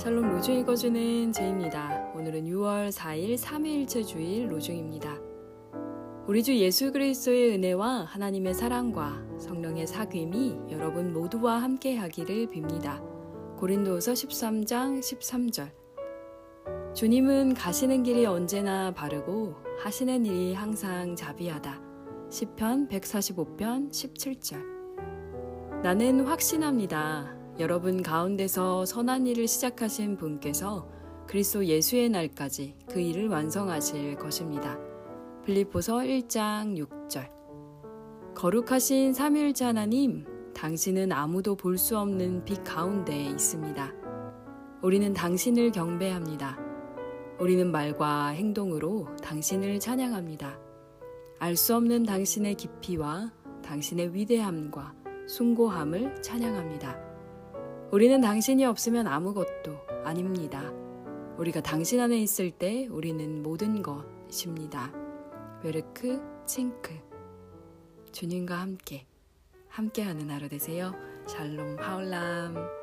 샬롬 로중 읽어주는 제입니다. 오늘은 6월 4일 3일째 주일 로중입니다. 우리 주 예수 그리스도의 은혜와 하나님의 사랑과 성령의 사귐이 여러분 모두와 함께 하기를 빕니다. 고린도서 13장 13절 주님은 가시는 길이 언제나 바르고 하시는 일이 항상 자비하다. 시편 145편 17절 나는 확신합니다. 여러분 가운데서 선한 일을 시작하신 분께서 그리스도 예수의 날까지 그 일을 완성하실 것입니다. 빌립보서 1장 6절 거룩하신 삼일자 하나님, 당신은 아무도 볼 수 없는 빛 가운데 있습니다. 우리는 당신을 경배합니다. 우리는 말과 행동으로 당신을 찬양합니다. 알 수 없는 당신의 깊이와 당신의 위대함과 숭고함을 찬양합니다. 우리는 당신이 없으면 아무것도 아닙니다. 우리가 당신 안에 있을 때 우리는 모든 것입니다. 베르크 칭크 주님과 함께 함께하는 하루 되세요. 샬롬 하울람